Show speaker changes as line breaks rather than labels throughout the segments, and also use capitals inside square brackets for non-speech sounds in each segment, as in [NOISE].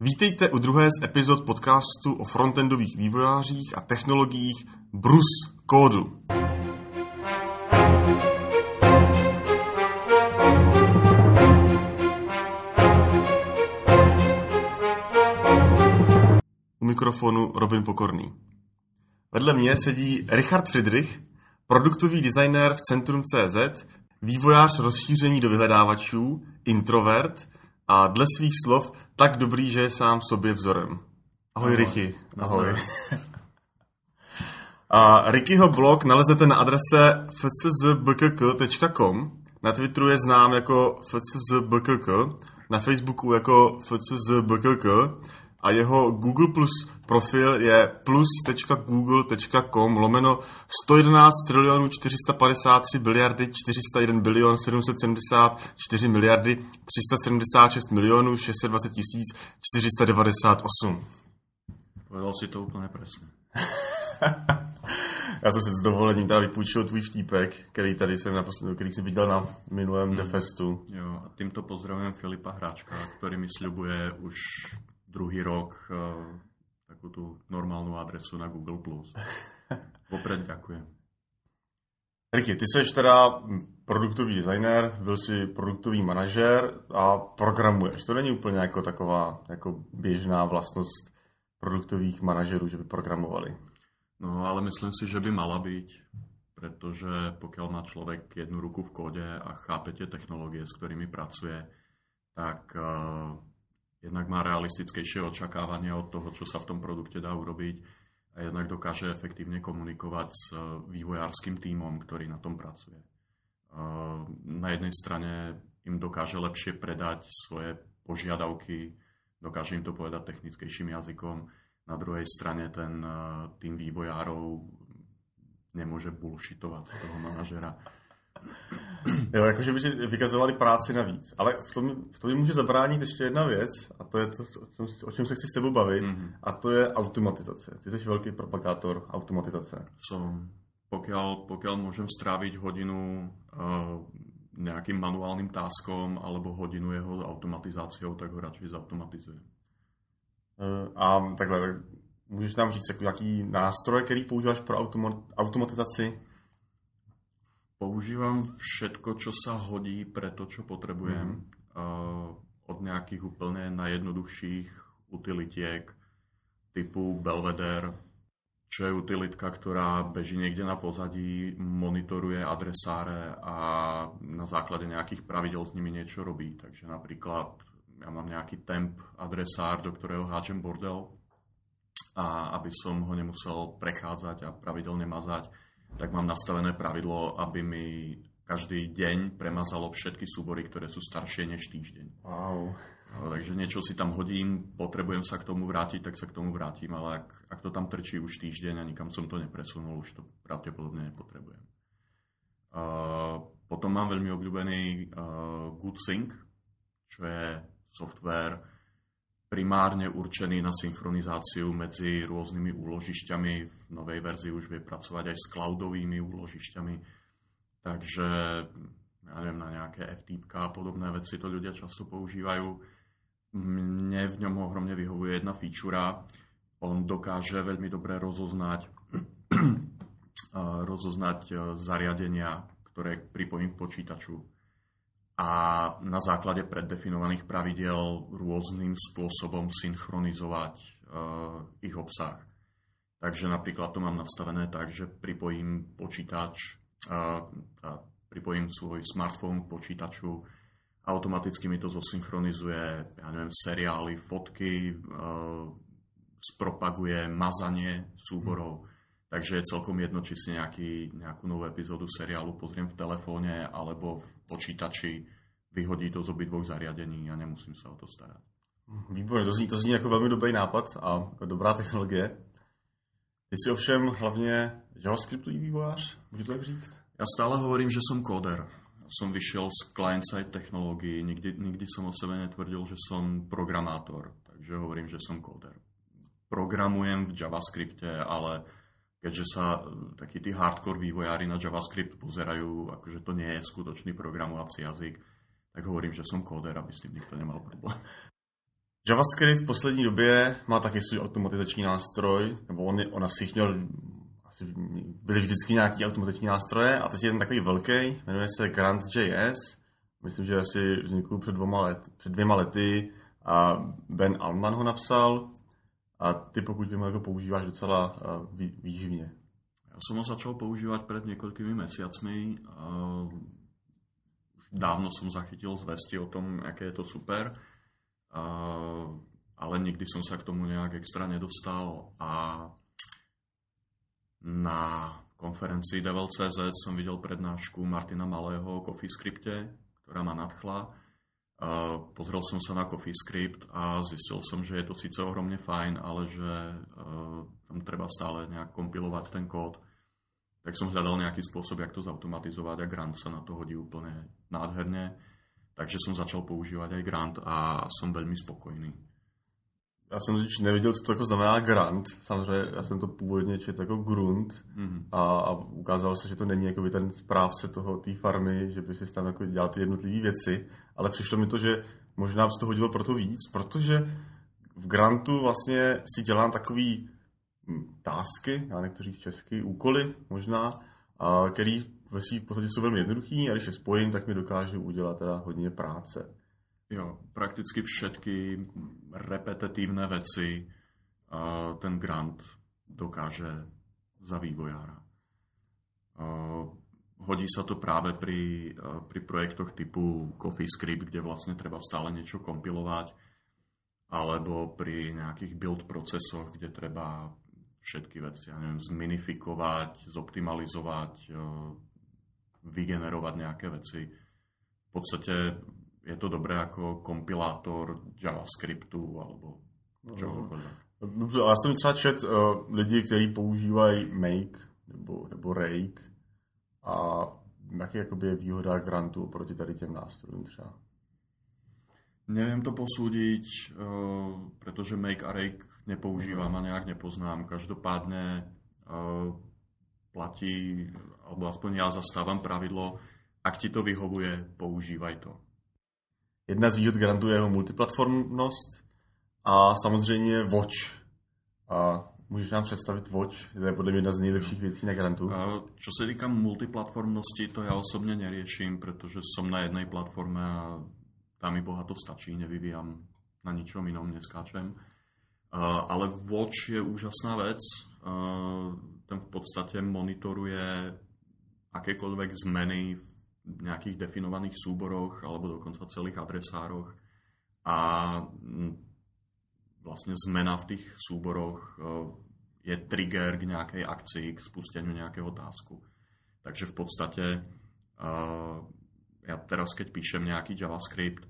Vítejte u druhé z epizod podcastu o frontendových vývojářích a technologiích Brus kódu. U mikrofonu Robin Pokorný. Vedle mě sedí Richard Friedrich, produktový designér v Centrum CZ, vývojář rozšíření do vyhledávačů, introvert a dle svých slov tak dobrý, že je sám sobě vzorem. Ahoj, Ahoj. Ricky.
Ahoj. [LAUGHS]
A Rickyho blog naleznete na adrese fczbkk.com. Na Twitteru je znám jako fczbkk, na Facebooku jako fczbkk a jeho Google Plus profil je plus.google.com lomeno 111 trilionů 453 biliardy 401 bilion 774 miliardy 376 milionů 620 tisíc 498.
Povedal si to úplně přesně. [LAUGHS]
Já jsem si s dovolením tady vypůjčil tvůj vtípek, který tady jsem naposledy, který si viděl na minulém mm. Defestu.
Jo, a týmto pozdravujem Filipa Hráčka, který mi slibuje už druhý rok uh, takú tú normálnu adresu na Google+. [LAUGHS] Popred ďakujem.
Ricky, ty jsi teda produktový designer, byl jsi produktový manažer a programuješ. To není úplně jako taková jako běžná vlastnost produktových manažerů, že by programovali.
No, ale myslím si, že by mala byť, pretože pokiaľ má človek jednu ruku v kóde a chápe tie technológie, s ktorými pracuje, tak uh, jednak má realistickejšie očakávania od toho, čo sa v tom produkte dá urobiť a jednak dokáže efektívne komunikovať s eh, vývojárským tímom, ktorý na tom pracuje. Eh, na jednej strane im dokáže lepšie predať svoje požiadavky, dokáže im to povedať technickejším jazykom, na druhej strane ten eh, tým vývojárov nemôže bullshitovať toho manažera.
Jo, jakože by si vykazovali práci navíc. Ale v tom, v tom může zabránit ještě jedna věc, a to je to, o čem, se chci s tebou bavit, mm-hmm. a to je automatizace. Ty jsi velký propagátor automatizace.
Som. Pokiaľ, pokiaľ môžem stráviť hodinu uh, nejakým manuálnym taskom alebo hodinu jeho automatizáciou, tak ho radšej zautomatizujem.
Uh, a takhle, můžeš nám říct nějaký nástroj, který používáš pro automatizaci?
Používam všetko, čo sa hodí pre to, čo potrebujem. Mm. Uh, od nejakých úplne najjednoduchších utilitiek typu Belvedere, čo je utilitka, ktorá beží niekde na pozadí, monitoruje adresáre a na základe nejakých pravidel s nimi niečo robí. Takže napríklad ja mám nejaký temp adresár, do ktorého háčem bordel a aby som ho nemusel prechádzať a pravidelne mazať, tak mám nastavené pravidlo, aby mi každý deň premazalo všetky súbory, ktoré sú staršie než týždeň.
Wow.
No, takže niečo si tam hodím, potrebujem sa k tomu vrátiť, tak sa k tomu vrátim, ale ak, ak to tam trčí už týždeň a nikam som to nepresunul, už to pravdepodobne nepotrebujem. Uh, potom mám veľmi obľúbený uh, GoodSync, čo je software, primárne určený na synchronizáciu medzi rôznymi úložišťami. V novej verzii už vie pracovať aj s cloudovými úložišťami. Takže ja neviem, na nejaké FTP a podobné veci to ľudia často používajú. Mne v ňom ohromne vyhovuje jedna feature. On dokáže veľmi dobre rozoznať, [CLEARS THROAT] rozoznať e, zariadenia, ktoré pripojím k počítaču a na základe preddefinovaných pravidel rôznym spôsobom synchronizovať uh, ich obsah. Takže napríklad to mám nastavené tak, že pripojím počítač, uh, a pripojím svoj smartfón k počítaču, automaticky mi to zosynchronizuje, ja neviem, seriály, fotky, uh, spropaguje mazanie súborov. Hmm. Takže je celkom jedno, či si nejaký, nejakú novú epizódu seriálu pozriem v telefóne alebo v počítači, vyhodí to z obidvoch zariadení a nemusím sa o to starať.
Výborně, to zní, to zní jako velmi dobrý nápad a dobrá technologie. Ty si ovšem hlavně JavaScriptový vývojář, můžeš to tak říct?
Ja stále hovorím, že som kóder. Som vyšiel z client-side technológií, nikdy, nikdy som o sebe netvrdil, že som programátor, takže hovorím, že som kóder. Programujem v JavaScripte, ale keďže sa e, takí tí hardcore vývojári na JavaScript pozerajú, akože to nie je skutočný programovací jazyk, tak hovorím, že som kóder, aby s tým nikto nemal problém.
JavaScript v poslední době má taky svůj automatizační nástroj, nebo on, on asi měl, asi byly vždycky nějaký automatizační nástroje a teď je ten takový velký, jmenuje se Grant.js. Myslím, že asi vznikl před, dvěma let, před dvěma lety a Ben Alman ho napsal a ty pokud jako používáš docela výživně.
Já jsem ho začal používat před několikými měsícmi. Dávno jsem zachytil zvesti o tom, jaké je to super ale nikdy som sa k tomu nejak extra nedostal a na konferencii Devel.cz som videl prednášku Martina Malého o CoffeeScripte, ktorá ma nadchla. Pozrel som sa na CoffeeScript a zistil som, že je to síce ohromne fajn, ale že tam treba stále nejak kompilovať ten kód. Tak som hľadal nejaký spôsob, jak to zautomatizovať a Grant sa na to hodí úplne nádherne. Takže som začal používať aj Grant a som veľmi spokojný.
Já jsem totiž nevěděl, co to jako znamená grant. Samozřejmě já jsem to původně četl jako grunt mm-hmm. a, a ukázalo se, že to není jako by ten správce toho té farmy, že by si tam jako dělal ty jednotlivé věci, ale přišlo mi to, že možná by se to hodilo proto víc, protože v grantu vlastně si dělám takový hm, tásky, já nechci říct česky, úkoly možná, a který ve svých podstatě jsou velmi jednoduchý a když je spojím, tak mi dokážu udělat teda hodně práce.
Jo, prakticky všetky repetitívne veci uh, ten grant dokáže za vývojára. Uh, hodí sa to práve pri, pri projektoch typu CoffeeScript, kde vlastne treba stále niečo kompilovať, alebo pri nejakých build procesoch, kde treba všetky veci, ja neviem, zminifikovať, zoptimalizovať, vygenerovať nejaké veci. V podstate je to dobré ako kompilátor JavaScriptu alebo čohokoľvek.
Dobře, já jsem třeba čet uh, lidi, kteří používají Make nebo, nebo Rake a jaký jakoby je výhoda grantu proti tady těm nástrojům třeba?
Neviem to posúdiť, uh, pretože Make a Rake nepoužívam a nejak nepoznám. Každopádne uh, platí, alebo aspoň ja zastávam pravidlo, ak ti to vyhovuje, používaj to.
Jedna z výhod grantu je jeho multiplatformnost a samozřejmě Watch. A můžeš nám představit Watch? To je podle mě jedna z nejlepších věcí na grantu.
Čo sa týka multiplatformnosti, to ja osobne neriešim, pretože som na jednej platforme a tam mi boha to stačí, nevyvíjam na ničom inom, neskáčem. ale Watch je úžasná vec. ten v podstate monitoruje akékoľvek zmeny v nejakých definovaných súboroch alebo dokonca celých adresároch a mm, vlastne zmena v tých súboroch e, je trigger k nejakej akcii, k spusteniu nejakého tásku. Takže v podstate e, ja teraz, keď píšem nejaký JavaScript,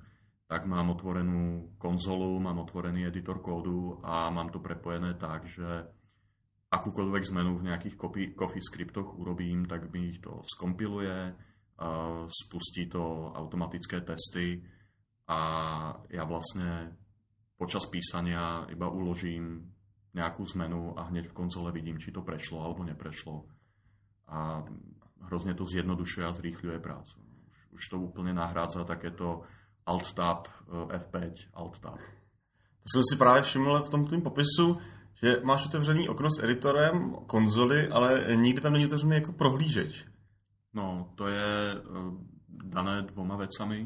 tak mám otvorenú konzolu, mám otvorený editor kódu a mám to prepojené tak, že akúkoľvek zmenu v nejakých coffee skriptoch urobím, tak mi ich to skompiluje, spustí to automatické testy a ja vlastne počas písania iba uložím nejakú zmenu a hneď v konzole vidím, či to prešlo alebo neprešlo. A hrozne to zjednodušuje a zrýchľuje prácu. Už, už to úplne nahrádza takéto Alt-Tab, eh, F5, Alt-Tab.
To jsem si právě všiml v tom tvým popisu, že máš otevřený okno s editorem konzoly, ale nikdy tam není otevřený jako prohlížeč.
No, to je eh, dané dvoma vecami.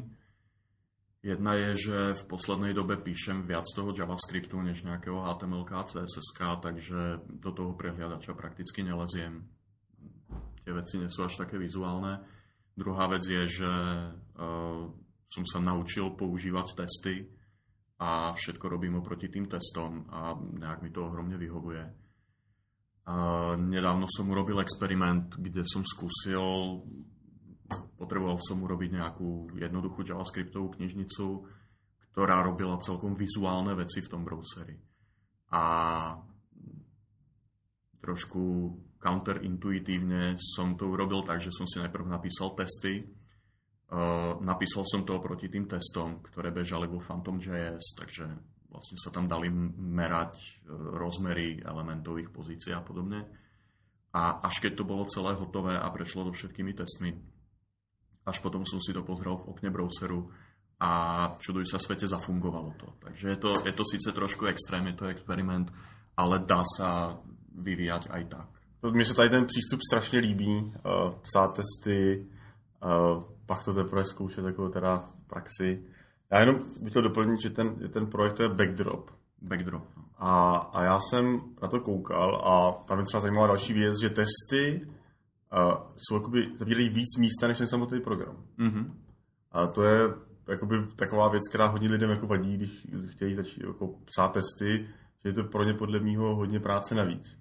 Jedna je, že v poslednej dobe píšem viac toho JavaScriptu než nejakého HTML CSS, takže do toho prehliadača prakticky neleziem. Tie veci nie sú až také vizuálne. Druhá vec je, že uh, som sa naučil používať testy a všetko robím oproti tým testom a nejak mi to ohromne vyhovuje. Nedávno som urobil experiment, kde som skúsil, potreboval som urobiť nejakú jednoduchú JavaScriptovú knižnicu, ktorá robila celkom vizuálne veci v tom browseri. A trošku counterintuitívne som to urobil tak, že som si najprv napísal testy. Uh, napísal som to proti tým testom, ktoré bežali vo Phantom.js, takže vlastne sa tam dali merať e, rozmery elementových pozícií a podobne. A až keď to bolo celé hotové a prešlo to všetkými testmi, až potom som si to pozrel v okne browseru a čuduj sa svete zafungovalo to. Takže je to, je to síce trošku extrém, je to experiment, ale dá sa vyvíjať aj tak.
Mně se tady ten přístup strašně líbí. Uh, psát testy, uh, pak to teprve zkoušet jako teda v praxi. Já jenom bych chtěl doplnit, že ten, ten projekt je backdrop.
Backdrop. No.
A, a já jsem na to koukal a tam je třeba zajímavá další věc, že testy uh, jsou jakoby, zabírají víc místa než ten samotný program.
Mm-hmm.
A to je jakoby taková věc, která hodně lidem jako vadí, když chtějí začít jako psát testy, že je to pro ně podle mýho hodně práce navíc.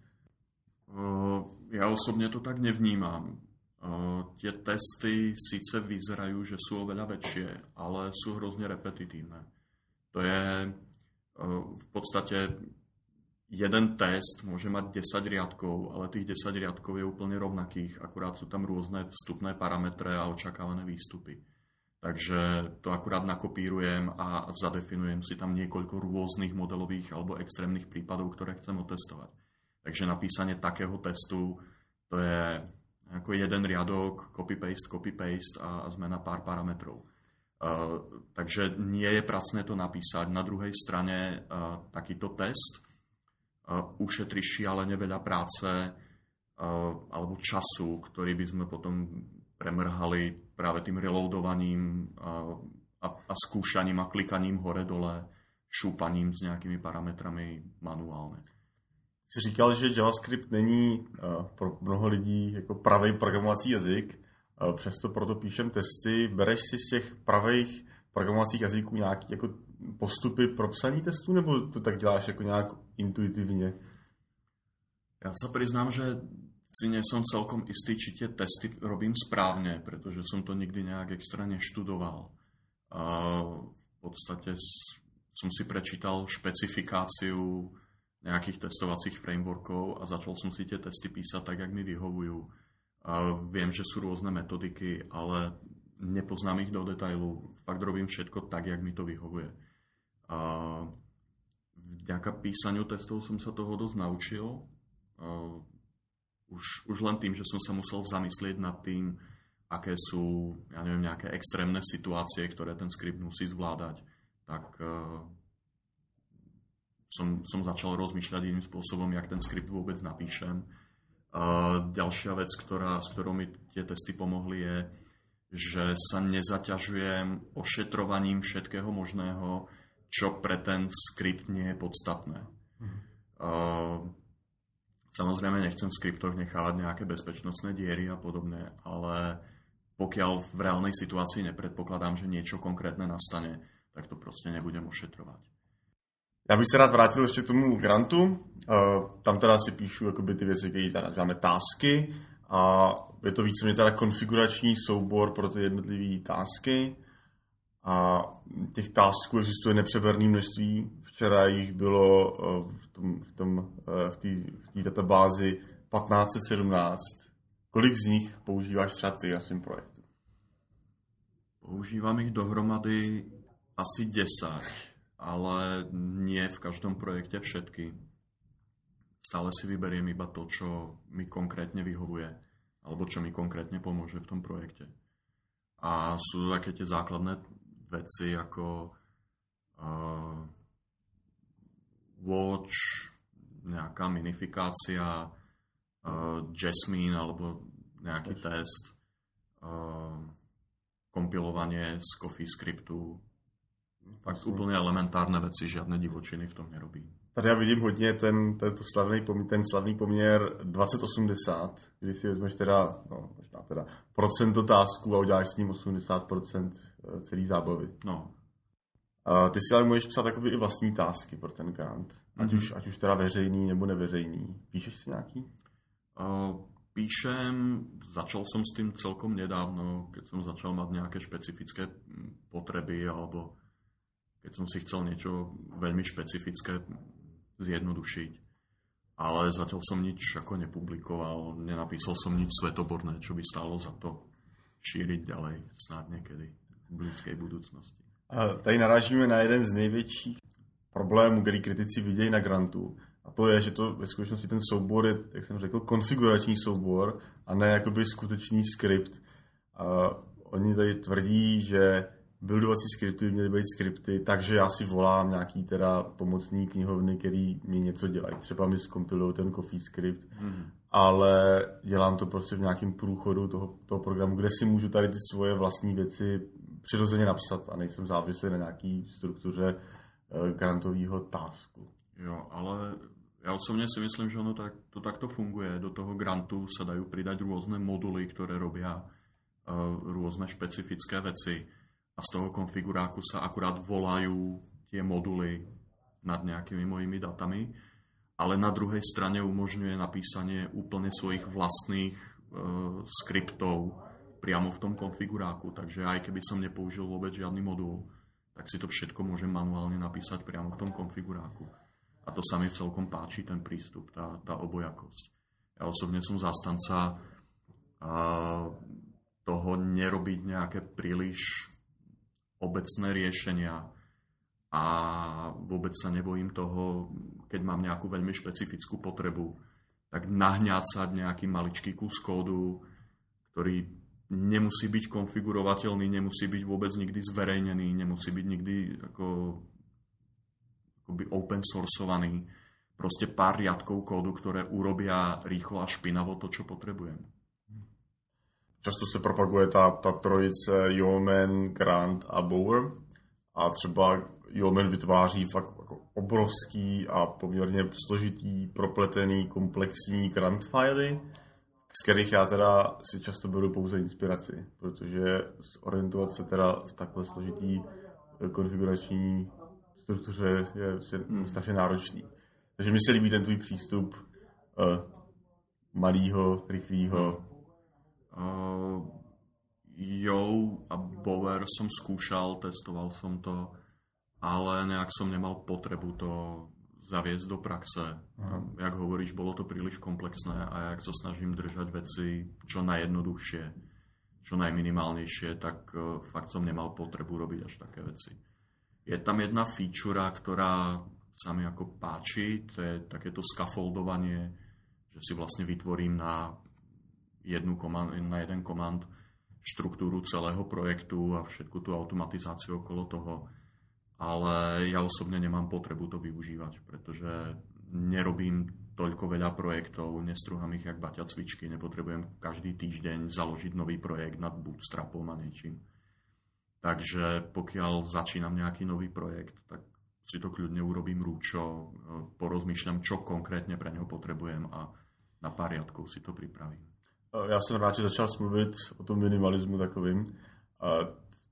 Uh, já osobně to tak nevnímám. Uh, tie testy síce vyzerajú, že sú oveľa väčšie, ale sú hrozne repetitívne. To je uh, v podstate jeden test môže mať 10 riadkov, ale tých 10 riadkov je úplne rovnakých, akurát sú tam rôzne vstupné parametre a očakávané výstupy. Takže to akurát nakopírujem a zadefinujem si tam niekoľko rôznych modelových alebo extrémnych prípadov, ktoré chcem otestovať. Takže napísanie takého testu to je ako jeden riadok, copy-paste, copy-paste a zmena pár parametrov. Uh, takže nie je pracné to napísať. Na druhej strane uh, takýto test uh, ušetrí šialene veľa práce alebo času, ktorý by sme potom premrhali práve tým reloadovaním a, a skúšaním a klikaním hore-dole, šúpaním s nejakými parametrami manuálne.
Jsi říkal, že JavaScript není uh, pro mnoho lidí jako pravý programovací jazyk, uh, přesto proto píšem testy. Bereš si z těch pravých programovacích jazyků nějaké jako postupy pro psaní testů, nebo to tak děláš jako nějak intuitivně?
Já se přiznám, že si nie som celkom istý, či tie testy robím správne, pretože som to nikdy nejak extra neštudoval. A v podstate som si prečítal špecifikáciu nejakých testovacích frameworkov a začal som si tie testy písať tak, jak mi vyhovujú. A viem, že sú rôzne metodiky, ale nepoznám ich do detailu. Fakt robím všetko tak, jak mi to vyhovuje. A vďaka písaniu testov som sa toho dosť naučil. A už, už len tým, že som sa musel zamyslieť nad tým, aké sú, ja neviem, nejaké extrémne situácie, ktoré ten skript musí zvládať, tak uh, som, som začal rozmýšľať iným spôsobom, jak ten skript vôbec napíšem. Uh, ďalšia vec, ktorá, s ktorou mi tie testy pomohli, je, že sa nezaťažujem ošetrovaním všetkého možného, čo pre ten skript nie je podstatné. Uh, Samozrejme nechcem v skriptoch nechávať nejaké bezpečnostné diery a podobné, ale pokiaľ v reálnej situácii nepredpokladám, že niečo konkrétne nastane, tak to prostě nebudem ošetrovať.
Já bych se rád vrátil ještě k tomu grantu. Uh, tam teda si píšu jakoby ty věci, které teda nazýváme tásky a je to víceméně teda konfigurační soubor pro ty jednotlivé tásky a těch tásků existuje nepřeberné množství. Včera jich bylo uh, tom, v, tom, eh, v té v databázi 1517. Kolik z nich používáš třeba ty na svém projektu?
Používám ich dohromady asi 10, ale nie v každom projekte všetky. Stále si vyberiem iba to, čo mi konkrétne vyhovuje, alebo čo mi konkrétne pomôže v tom projekte. A sú také tie základné veci ako uh, Watch, nejaká minifikácia, uh, Jasmine alebo nejaký test, uh, kompilovanie z CoffeeScriptu. Fakt úplně elementárne veci, žiadne divočiny v tom nerobí.
Tady já vidím hodně ten, ten, slavný, ten slavný poměr 2080, kdy si vezmeš teda, no, možná teda procent otázku a uděláš s ním 80% eh, celý zábavy.
No,
Uh, ty si ale můžeš psát takoby i vlastní tásky pro ten grant. Ať, mm-hmm. už, ať už teda veřejný nebo neveřejný. Píšeš si nějaký?
Uh, píšem, začal som s tým celkom nedávno, keď som začal mať nejaké špecifické potreby alebo keď som si chcel niečo veľmi špecifické zjednodušiť. Ale zatiaľ som nič ako nepublikoval, nenapísal som nič svetoborné, čo by stálo za to šíriť ďalej snad niekedy v blízkej budúcnosti.
Tady narážíme na jeden z největších problémů, který kritici vidějí na grantu. A to je, že to ve skutečnosti ten soubor je, jak jsem řekl, konfigurační soubor a ne jakoby skutečný skript. A oni tady tvrdí, že buildovací skripty by měly být skripty, takže já si volám nějaký teda pomocní knihovny, který mi něco dělají. Třeba mi zkompilují ten coffee script, mm. ale dělám to prostě v nějakém průchodu toho, toho programu, kde si můžu tady ty svoje vlastní věci přirozeně napsat a nejsem závislý na nějaký struktuře uh, grantového tasku.
Jo, ale ja osobne si myslím, že ono tak, to takto funguje. Do toho grantu sa dajú pridať rôzne moduly, ktoré robia uh, rôzne špecifické veci a z toho konfiguráku sa akurát volajú tie moduly nad nejakými mojimi datami, ale na druhej strane umožňuje napísanie úplne svojich vlastných uh, skriptov priamo v tom konfiguráku. Takže aj keby som nepoužil vôbec žiadny modul, tak si to všetko môžem manuálne napísať priamo v tom konfiguráku. A to sa mi celkom páči, ten prístup, tá, tá obojakosť. Ja osobne som zastanca a, toho nerobiť nejaké príliš obecné riešenia a vôbec sa nebojím toho, keď mám nejakú veľmi špecifickú potrebu, tak nahňácať nejaký maličký kus kódu, ktorý nemusí byť konfigurovateľný, nemusí byť vôbec nikdy zverejnený, nemusí byť nikdy ako akoby open sourceovaný, proste pár riadkov kódu, ktoré urobia rýchlo a špinavo to, čo potrebujem.
Často se propaguje ta, ta trojice Yeoman, Grant a Bower a třeba Yeoman vytváří fakt jako obrovský a poměrně složitý, propletený, komplexní Grant filey, z kterých já teda si často beru pouze inspiraci, protože orientovat se teda v takhle složitý konfigurační struktuře je hmm. strašně náročný. Takže mi se líbí ten tvůj přístup uh, malýho, rychlýho.
Uh, jo a Bower som skúšal, testoval som to, ale nejak som nemal potrebu to zaviesť do praxe. Aha. Jak hovoríš, bolo to príliš komplexné a jak sa snažím držať veci čo najjednoduchšie, čo najminimálnejšie, tak uh, fakt som nemal potrebu robiť až také veci. Je tam jedna feature, ktorá sa mi ako páči, to je takéto scaffoldovanie, že si vlastne vytvorím na, jednu komand, na jeden komand štruktúru celého projektu a všetku tú automatizáciu okolo toho. Ale ja osobne nemám potrebu to využívať, pretože nerobím toľko veľa projektov, nestruhám ich jak baťa cvičky, nepotrebujem každý týždeň založiť nový projekt nad bootstrapom a niečím. Takže pokiaľ začínam nejaký nový projekt, tak si to kľudne urobím rúčo, e, porozmýšľam, čo konkrétne pre neho potrebujem a na pár riadkov si to pripravím.
Já jsem rád, že začal mluvit o tom minimalismu takovým.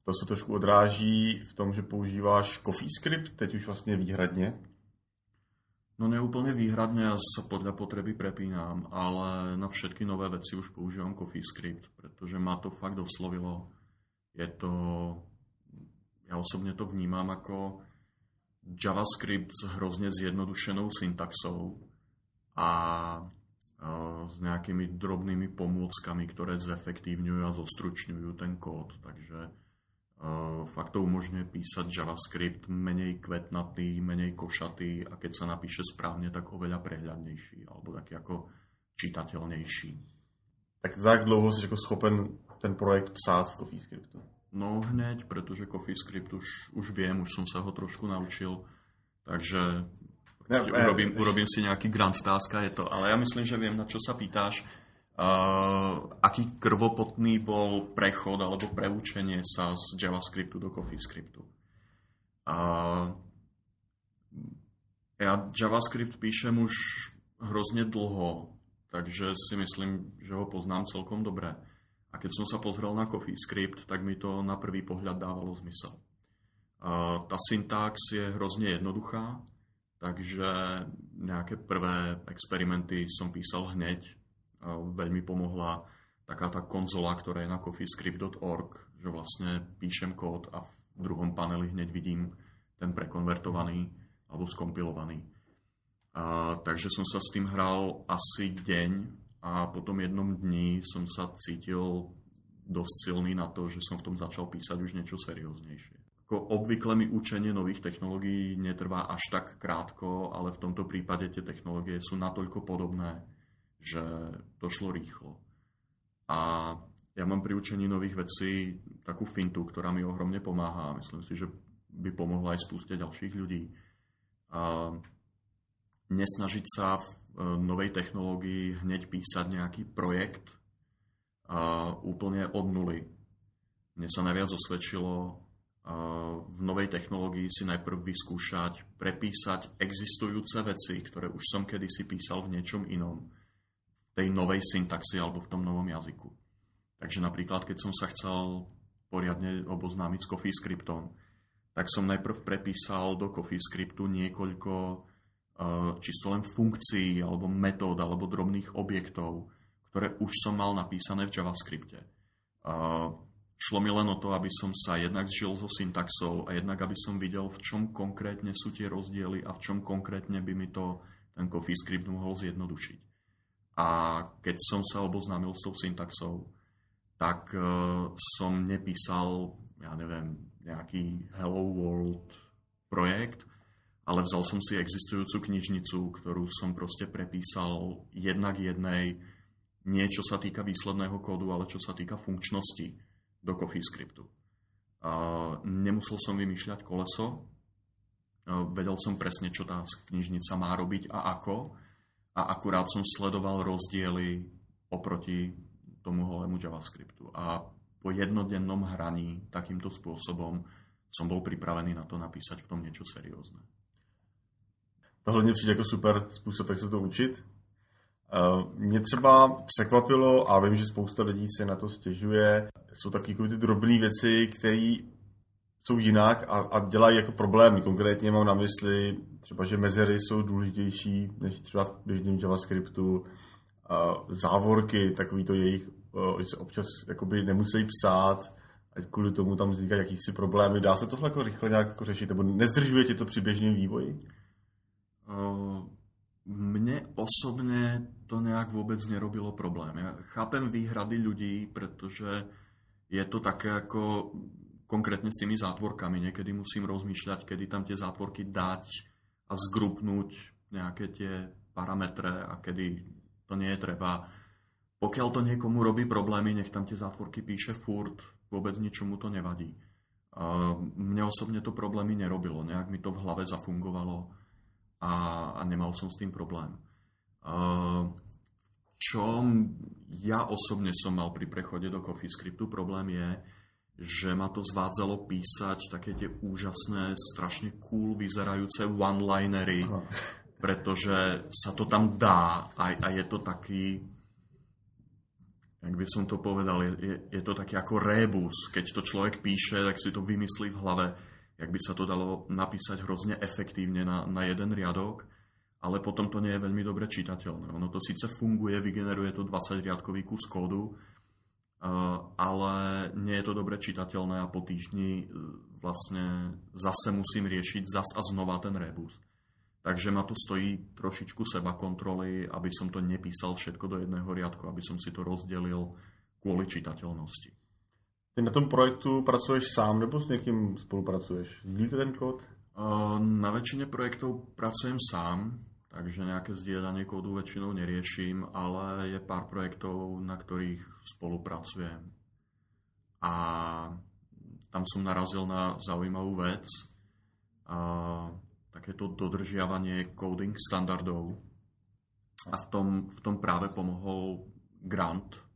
To se trošku odráží v tom, že používáš CoffeeScript, teď už vlastně výhradně.
No neúplne výhradne, ja sa podľa potreby prepínam, ale na všetky nové veci už používam CoffeeScript, pretože ma to fakt oslovilo je to, ja osobne to vnímam ako JavaScript s hrozne zjednodušenou syntaxou a s nejakými drobnými pomôckami, ktoré zefektívňujú a zostručňujú ten kód. Takže fakt to umožňuje písať JavaScript menej kvetnatý, menej košatý a keď sa napíše správne, tak oveľa prehľadnejší alebo taký ako čitateľnejší.
Tak za jak dlouho si jako schopen ten projekt psát v CoffeeScriptu?
No hneď, pretože CoffeeScript už, už viem, už som sa ho trošku naučil, takže ja, urobím, urobím si nejaký grand task a je to. Ale ja myslím, že viem, na čo sa pýtáš. Uh, aký krvopotný bol prechod alebo preučenie sa z JavaScriptu do CoffeeScriptu. Uh, ja JavaScript píšem už hrozne dlho, takže si myslím, že ho poznám celkom dobre. A keď som sa pozrel na CoffeeScript, tak mi to na prvý pohľad dávalo zmysel. Tá syntax je hrozne jednoduchá, takže nejaké prvé experimenty som písal hneď. Veľmi pomohla taká tá konzola, ktorá je na coffeescript.org, že vlastne píšem kód a v druhom paneli hneď vidím ten prekonvertovaný alebo skompilovaný. A, takže som sa s tým hral asi deň a po tom jednom dni som sa cítil dosť silný na to, že som v tom začal písať už niečo serióznejšie. Ako obvykle mi učenie nových technológií netrvá až tak krátko, ale v tomto prípade tie technológie sú natoľko podobné, že to šlo rýchlo. A ja mám pri učení nových vecí takú fintu, ktorá mi ohromne pomáha. Myslím si, že by pomohla aj spúste ďalších ľudí. A nesnažiť sa v e, novej technológii hneď písať nejaký projekt a úplne od nuly. Mne sa najviac osvedčilo v novej technológii si najprv vyskúšať, prepísať existujúce veci, ktoré už som kedysi písal v niečom inom, v tej novej syntaxi alebo v tom novom jazyku. Takže napríklad, keď som sa chcel poriadne oboznámiť s CoffeeScriptom, tak som najprv prepísal do CoffeeScriptu niekoľko čisto len funkcií alebo metód alebo drobných objektov, ktoré už som mal napísané v JavaScripte. Šlo mi len o to, aby som sa jednak zžil so syntaxou a jednak aby som videl, v čom konkrétne sú tie rozdiely a v čom konkrétne by mi to ten CoffeeScript mohol zjednodušiť. A keď som sa oboznámil s tou syntaxou, tak uh, som nepísal, ja neviem, nejaký Hello World projekt, ale vzal som si existujúcu knižnicu, ktorú som proste prepísal jednak jednej, nie čo sa týka výsledného kódu, ale čo sa týka funkčnosti do CoffeeScriptu. A nemusel som vymýšľať koleso, vedel som presne, čo tá knižnica má robiť a ako. A akurát som sledoval rozdiely oproti tomu holému JavaScriptu. A po jednodennom hraní takýmto spôsobom som bol pripravený na to napísať v tom niečo seriózne.
Tohle mě přijde jako super způsob, jak se to učit. Mě třeba překvapilo, a vím, že spousta lidí se na to stěžuje, jsou takové ty drobné věci, které jsou jinak a, a dělají jako problémy. Konkrétně mám na mysli třeba, že mezery jsou důležitější než třeba v běžném JavaScriptu. Závorky, takový to jejich, že se občas jakoby nemusí psát, a kvůli tomu tam vznikají jakýsi problémy. Dá se tohle jako rychle nějak jako řešit, nebo nezdržuje tě to při běžném vývoji?
Uh, mne osobne to nejak vôbec nerobilo problém. Ja chápem výhrady ľudí, pretože je to také ako konkrétne s tými zátvorkami. Niekedy musím rozmýšľať, kedy tam tie zátvorky dať a zgrupnúť nejaké tie parametre a kedy to nie je treba. Pokiaľ to niekomu robí problémy, nech tam tie zátvorky píše furt, vôbec ničomu to nevadí. Mne osobne to problémy nerobilo, nejak mi to v hlave zafungovalo a, a nemal som s tým problém. Čo ja osobne som mal pri prechode do CoffeeScriptu, problém je, že ma to zvádzalo písať také tie úžasné, strašne cool vyzerajúce one-linery, pretože sa to tam dá a, a je to taký, jak by som to povedal, je, je to taký ako rébus. Keď to človek píše, tak si to vymyslí v hlave jak by sa to dalo napísať hrozne efektívne na, na jeden riadok, ale potom to nie je veľmi dobre čitateľné. Ono to síce funguje, vygeneruje to 20-riadkový kus kódu, uh, ale nie je to dobre čitateľné a po týždni uh, vlastne zase musím riešiť zas a znova ten rebus. Takže ma to stojí trošičku seba kontroly, aby som to nepísal všetko do jedného riadku, aby som si to rozdelil kvôli čitateľnosti.
Ty na tom projektu pracuješ sám nebo s někým spolupracuješ? Sdílíte ten kód?
Na väčšine projektov pracujem sám, takže nejaké zdieľanie kódu väčšinou neriešim, ale je pár projektov, na ktorých spolupracujem. A tam som narazil na zaujímavú vec, a takéto dodržiavanie coding standardov. A v tom, v tom práve pomohol grant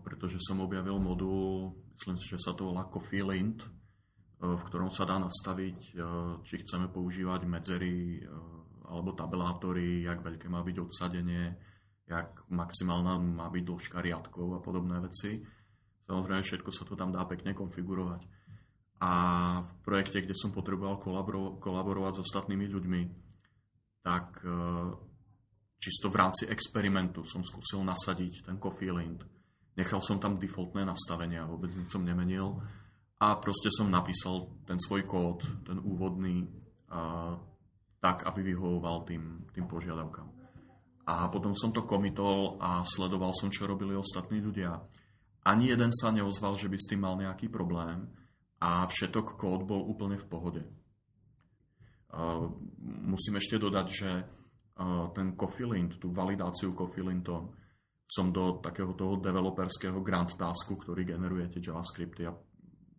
pretože som objavil modul, myslím si, že sa to volá Coffee Lint, e, v ktorom sa dá nastaviť, e, či chceme používať medzery e, alebo tabelátory, jak veľké má byť odsadenie, jak maximálna má byť dĺžka riadkov a podobné veci. Samozrejme, všetko sa to tam dá pekne konfigurovať. A v projekte, kde som potreboval kolaboro- kolaborovať s ostatnými ľuďmi, tak čisto v rámci experimentu som skúsil nasadiť ten coffee lint. Nechal som tam defaultné nastavenia, vôbec nič som nemenil a proste som napísal ten svoj kód, ten úvodný, a, tak, aby vyhovoval tým, tým požiadavkám. A potom som to komitol a sledoval som, čo robili ostatní ľudia. Ani jeden sa neozval, že by s tým mal nejaký problém a všetok kód bol úplne v pohode. Uh, musím ešte dodať, že ten Coffee Lint, tú validáciu Coffee Lintom, som do takého toho developerského Grand Tasku, ktorý generuje tie JavaScripty a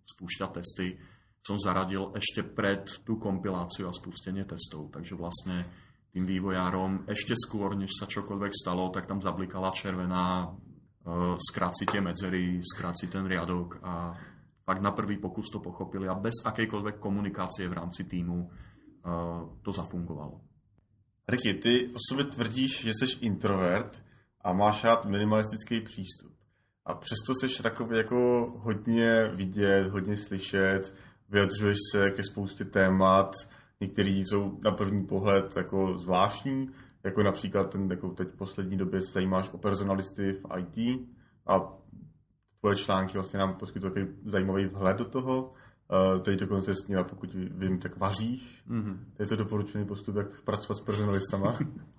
spúšťa testy, som zaradil ešte pred tú kompiláciu a spustenie testov. Takže vlastne tým vývojárom ešte skôr, než sa čokoľvek stalo, tak tam zablikala červená, e, skráci tie medzery, skráci ten riadok a fakt na prvý pokus to pochopili a bez akejkoľvek komunikácie v rámci týmu e, to zafungovalo.
Ricky, ty o sobě tvrdíš, že jsi introvert a máš rád minimalistický přístup. A přesto jsi takový jako hodně vidět, hodně slyšet, vyjadřuješ se ke spoustě témat, některý jsou na první pohled jako zvláštní, jako například ten, jako teď v poslední době se zajímáš o personalisty v IT a tvoje články vlastně nám poskytují takový zajímavý vhled do toho. Uh, teď dokonce s pokud vím, tak vaříš. Mm-hmm. Je to doporučený postup, jak pracovat s personalistama? [LAUGHS]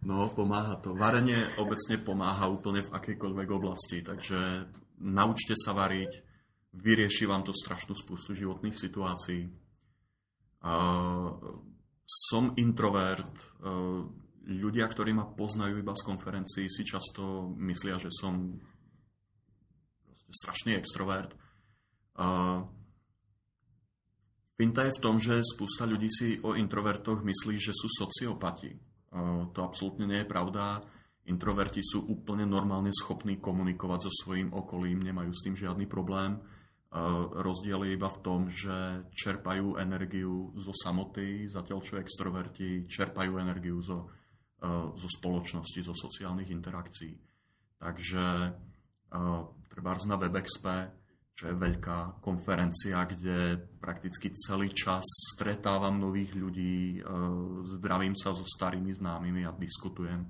No, pomáha to. Varenie obecne pomáha úplne v akejkoľvek oblasti, takže naučte sa variť, vyrieši vám to strašnú spustu životných situácií. Uh, som introvert. Uh, ľudia, ktorí ma poznajú iba z konferencií, si často myslia, že som strašný extrovert. Uh, Finta je v tom, že spústa ľudí si o introvertoch myslí, že sú sociopati to absolútne nie je pravda. Introverti sú úplne normálne schopní komunikovať so svojím okolím, nemajú s tým žiadny problém. Rozdiel je iba v tom, že čerpajú energiu zo samoty, zatiaľ čo extroverti čerpajú energiu zo, zo spoločnosti, zo sociálnych interakcií. Takže treba na WebExp čo je veľká konferencia, kde prakticky celý čas stretávam nových ľudí, e, zdravím sa so starými známymi a diskutujem. E,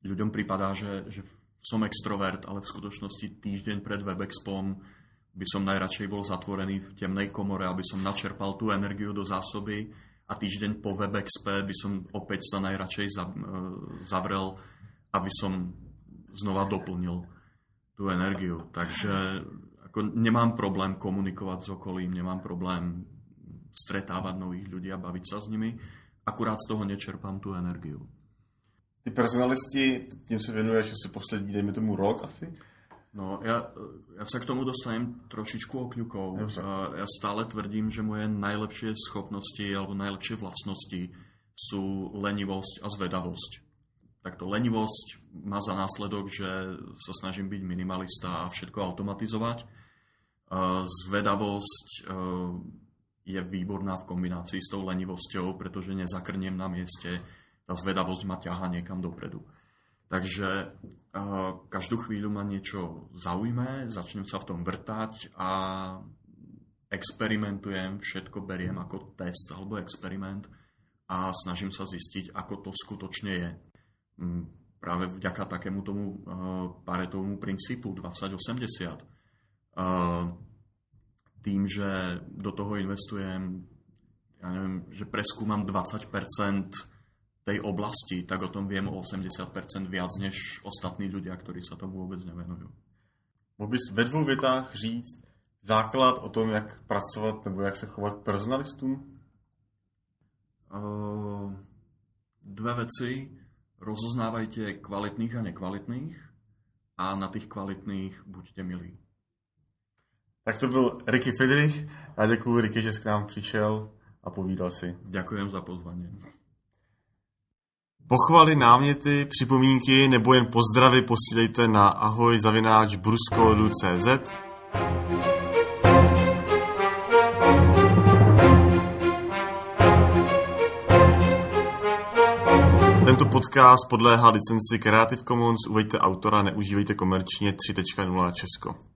ľuďom pripadá, že, že som extrovert, ale v skutočnosti týždeň pred WebExpom by som najradšej bol zatvorený v temnej komore, aby som načerpal tú energiu do zásoby a týždeň po WebExpe by som opäť sa najradšej e, zavrel, aby som znova doplnil tú energiu. Takže ako nemám problém komunikovať s okolím, nemám problém stretávať nových ľudí a baviť sa s nimi, akurát z toho nečerpám tú energiu.
Ty personalisti, tím se věnuješ asi poslední, dejme tomu rok asi?
No, ja, ja sa k tomu dostanem trošičku okľukov. Ja stále tvrdím, že moje najlepšie schopnosti alebo najlepšie vlastnosti sú lenivosť a zvedavosť takto lenivosť má za následok, že sa snažím byť minimalista a všetko automatizovať. Zvedavosť e, je výborná v kombinácii s tou lenivosťou, pretože nezakrniem na mieste. Tá zvedavosť ma ťaha niekam dopredu. Takže e, každú chvíľu ma niečo zaujme, začnem sa v tom vrtať a experimentujem, všetko beriem ako test alebo experiment a snažím sa zistiť, ako to skutočne je práve vďaka takému tomu paretovému princípu 2080. Tým, že do toho investujem, ja neviem, že preskúmam 20% tej oblasti, tak o tom viem o 80% viac než ostatní ľudia, ktorí sa tomu vôbec nevenujú.
Mohl bys ve dvou větách říct základ o tom, jak pracovat nebo jak se chovat personalistům?
Uh, dve veci rozoznávajte kvalitných a nekvalitných a na tých kvalitných buďte milí.
Tak to byl Ricky Friedrich. Já děkuji Ricky, že k nám přišel a povídal si.
Ďakujem za pozvanie.
Pochvaly, náměty, připomínky nebo jen pozdravy posílejte na ahoj zavináč bruskodu.cz Tento podcast podléhá licenci Creative Commons, uveďte autora, neužívejte komerčně 3.0 Česko.